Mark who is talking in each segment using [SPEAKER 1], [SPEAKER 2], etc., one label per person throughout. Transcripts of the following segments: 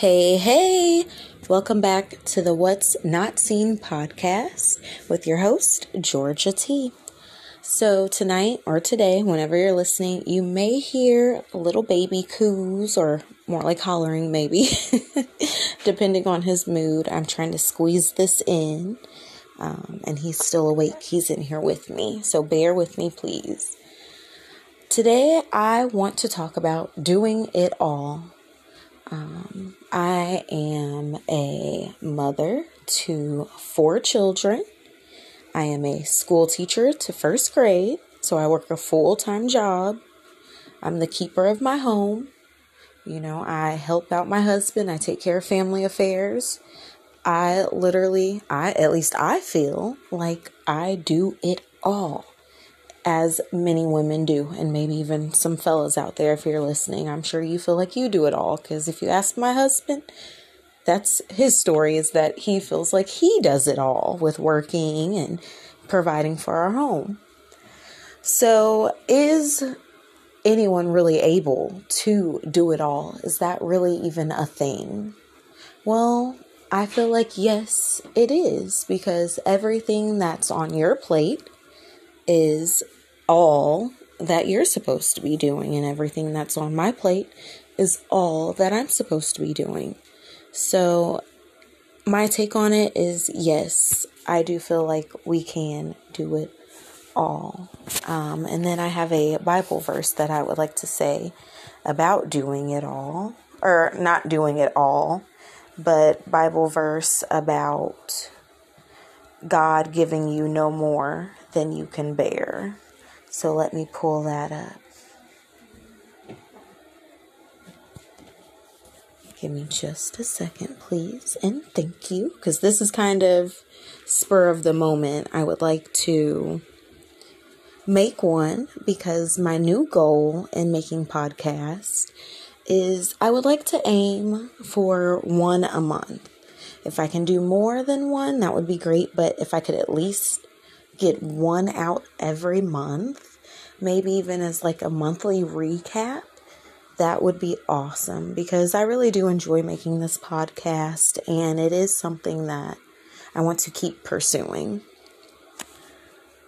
[SPEAKER 1] Hey, hey! Welcome back to the What's Not Seen podcast with your host, Georgia T. So, tonight or today, whenever you're listening, you may hear little baby coos or more like hollering, maybe, depending on his mood. I'm trying to squeeze this in, um, and he's still awake. He's in here with me, so bear with me, please. Today, I want to talk about doing it all um, I am a mother to four children. I am a school teacher to first grade, so I work a full time job. I'm the keeper of my home. You know, I help out my husband, I take care of family affairs. I literally, I at least I feel like I do it all as many women do, and maybe even some fellas out there if you're listening. I'm sure you feel like you do it all because if you ask my husband, that's his story is that he feels like he does it all with working and providing for our home. So, is anyone really able to do it all? Is that really even a thing? Well, I feel like yes, it is because everything that's on your plate is all that you're supposed to be doing, and everything that's on my plate is all that I'm supposed to be doing. So, my take on it is yes, I do feel like we can do it all. Um, and then I have a Bible verse that I would like to say about doing it all, or not doing it all, but Bible verse about God giving you no more than you can bear. So let me pull that up. Give me just a second, please, and thank you, because this is kind of spur of the moment. I would like to make one because my new goal in making podcasts is I would like to aim for one a month. If I can do more than one, that would be great, but if I could at least get one out every month, maybe even as like a monthly recap, that would be awesome because I really do enjoy making this podcast and it is something that I want to keep pursuing.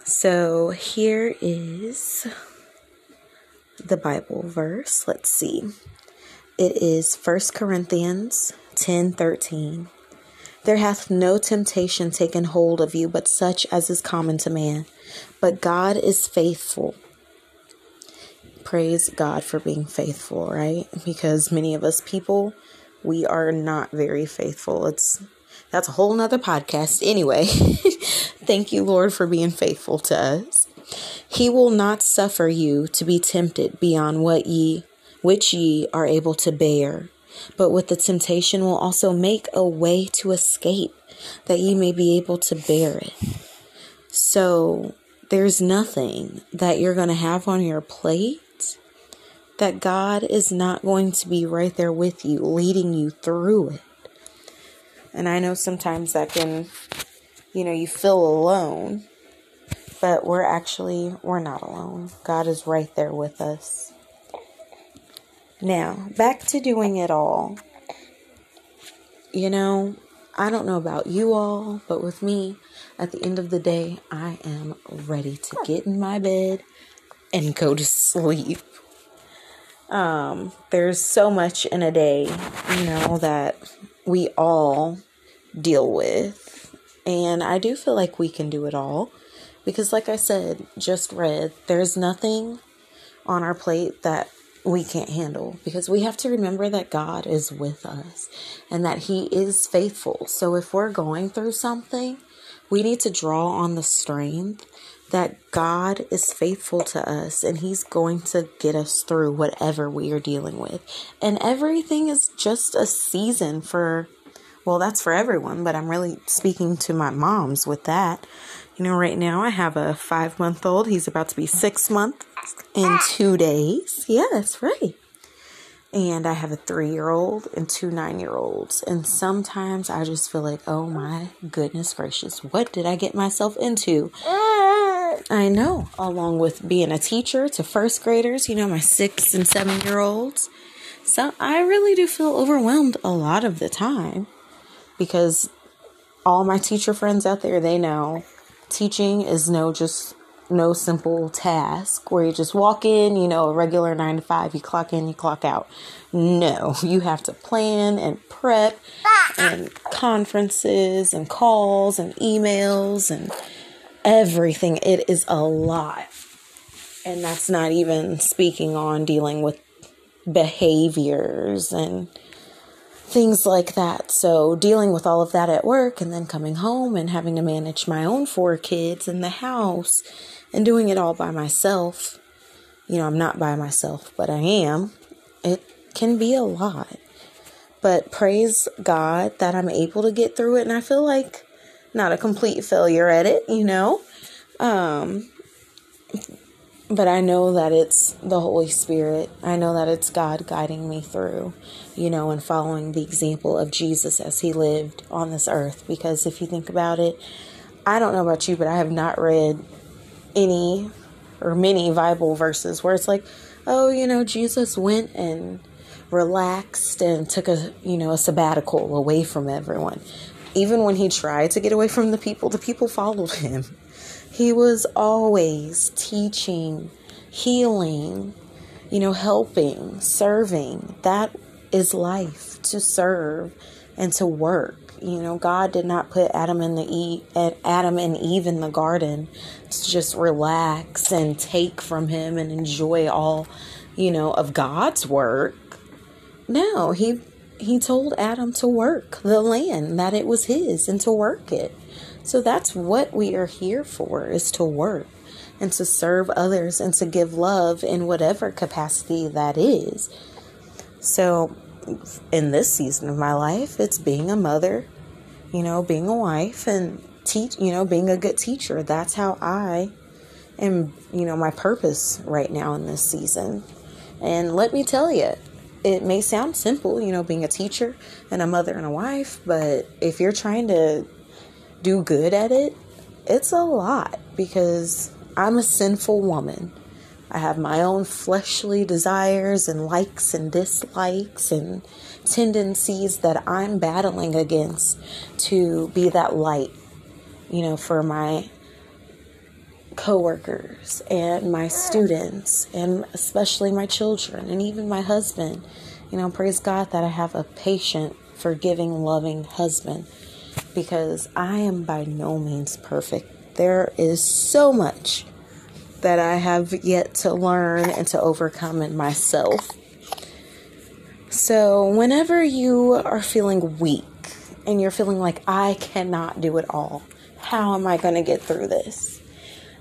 [SPEAKER 1] So here is the Bible verse. Let's see. It is 1 Corinthians 10 13. There hath no temptation taken hold of you but such as is common to man. But God is faithful. Praise God for being faithful, right? Because many of us people, we are not very faithful. It's that's a whole nother podcast. Anyway, thank you, Lord, for being faithful to us. He will not suffer you to be tempted beyond what ye which ye are able to bear but with the temptation will also make a way to escape that you may be able to bear it. So there's nothing that you're going to have on your plate that God is not going to be right there with you, leading you through it. And I know sometimes that can, you know, you feel alone, but we're actually, we're not alone. God is right there with us. Now, back to doing it all. You know, I don't know about you all, but with me, at the end of the day, I am ready to get in my bed and go to sleep. Um, there's so much in a day, you know, that we all deal with. And I do feel like we can do it all. Because, like I said, just read, there's nothing on our plate that we can't handle because we have to remember that God is with us and that He is faithful. So if we're going through something, we need to draw on the strength that God is faithful to us and He's going to get us through whatever we are dealing with. And everything is just a season for, well, that's for everyone, but I'm really speaking to my moms with that. You know, right now I have a five month old, he's about to be six months in two days. Yeah, that's right. And I have a three year old and two nine year olds. And sometimes I just feel like, oh my goodness gracious, what did I get myself into? Ah. I know, along with being a teacher to first graders, you know, my six and seven year olds, So I really do feel overwhelmed a lot of the time because all my teacher friends out there, they know teaching is no just no simple task where you just walk in, you know, a regular nine to five, you clock in, you clock out. No, you have to plan and prep and conferences and calls and emails and everything. It is a lot. And that's not even speaking on dealing with behaviors and things like that. So, dealing with all of that at work and then coming home and having to manage my own four kids in the house and doing it all by myself. You know, I'm not by myself, but I am. It can be a lot. But praise God that I'm able to get through it and I feel like not a complete failure at it, you know. Um but I know that it's the Holy Spirit. I know that it's God guiding me through, you know, and following the example of Jesus as he lived on this earth. Because if you think about it, I don't know about you, but I have not read any or many Bible verses where it's like, oh, you know, Jesus went and relaxed and took a, you know, a sabbatical away from everyone. Even when he tried to get away from the people, the people followed him. He was always teaching, healing, you know, helping, serving. That is life to serve and to work. You know, God did not put Adam and the Eve, Adam and Eve in the garden to just relax and take from him and enjoy all, you know, of God's work. No, he he told Adam to work the land that it was his and to work it. So that's what we are here for is to work and to serve others and to give love in whatever capacity that is. So in this season of my life, it's being a mother, you know, being a wife and teach, you know, being a good teacher. That's how I am, you know, my purpose right now in this season. And let me tell you, it may sound simple, you know, being a teacher and a mother and a wife, but if you're trying to do good at it, it's a lot because I'm a sinful woman. I have my own fleshly desires and likes and dislikes and tendencies that I'm battling against to be that light, you know, for my coworkers and my students and especially my children and even my husband. You know, praise God that I have a patient, forgiving, loving husband because I am by no means perfect. There is so much that I have yet to learn and to overcome in myself. So, whenever you are feeling weak and you're feeling like I cannot do it all, how am I going to get through this?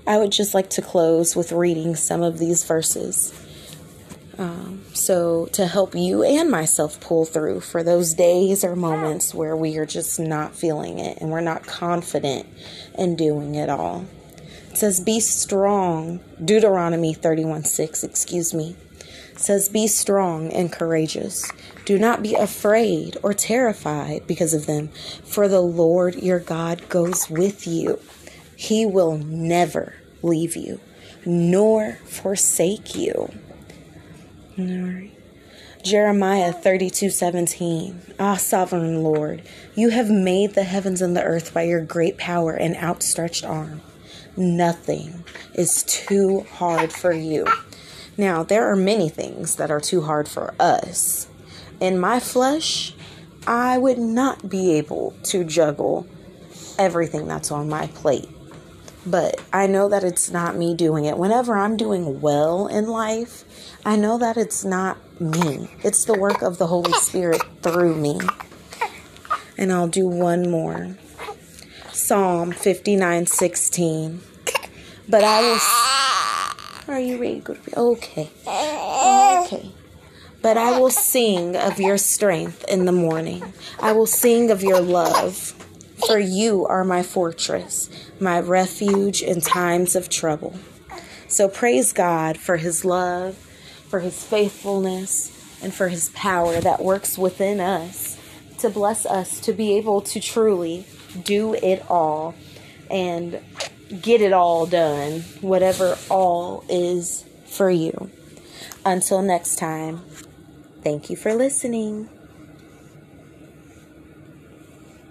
[SPEAKER 1] I would just like to close with reading some of these verses. Um, so, to help you and myself pull through for those days or moments where we are just not feeling it and we're not confident in doing it all. It says, Be strong. Deuteronomy 31 6, excuse me. says, Be strong and courageous. Do not be afraid or terrified because of them, for the Lord your God goes with you. He will never leave you nor forsake you. Jeremiah 32 17. Ah, sovereign Lord, you have made the heavens and the earth by your great power and outstretched arm. Nothing is too hard for you. Now, there are many things that are too hard for us. In my flesh, I would not be able to juggle everything that's on my plate. But I know that it's not me doing it. Whenever I'm doing well in life, I know that it's not me, it's the work of the Holy Spirit through me. And I'll do one more Psalm 59 16. But I will. Are you ready? Okay. Okay. But I will sing of your strength in the morning. I will sing of your love, for you are my fortress, my refuge in times of trouble. So praise God for his love for his faithfulness, and for his power that works within us to bless us to be able to truly do it all and get it all done, whatever all is for you. Until next time, Thank you for listening.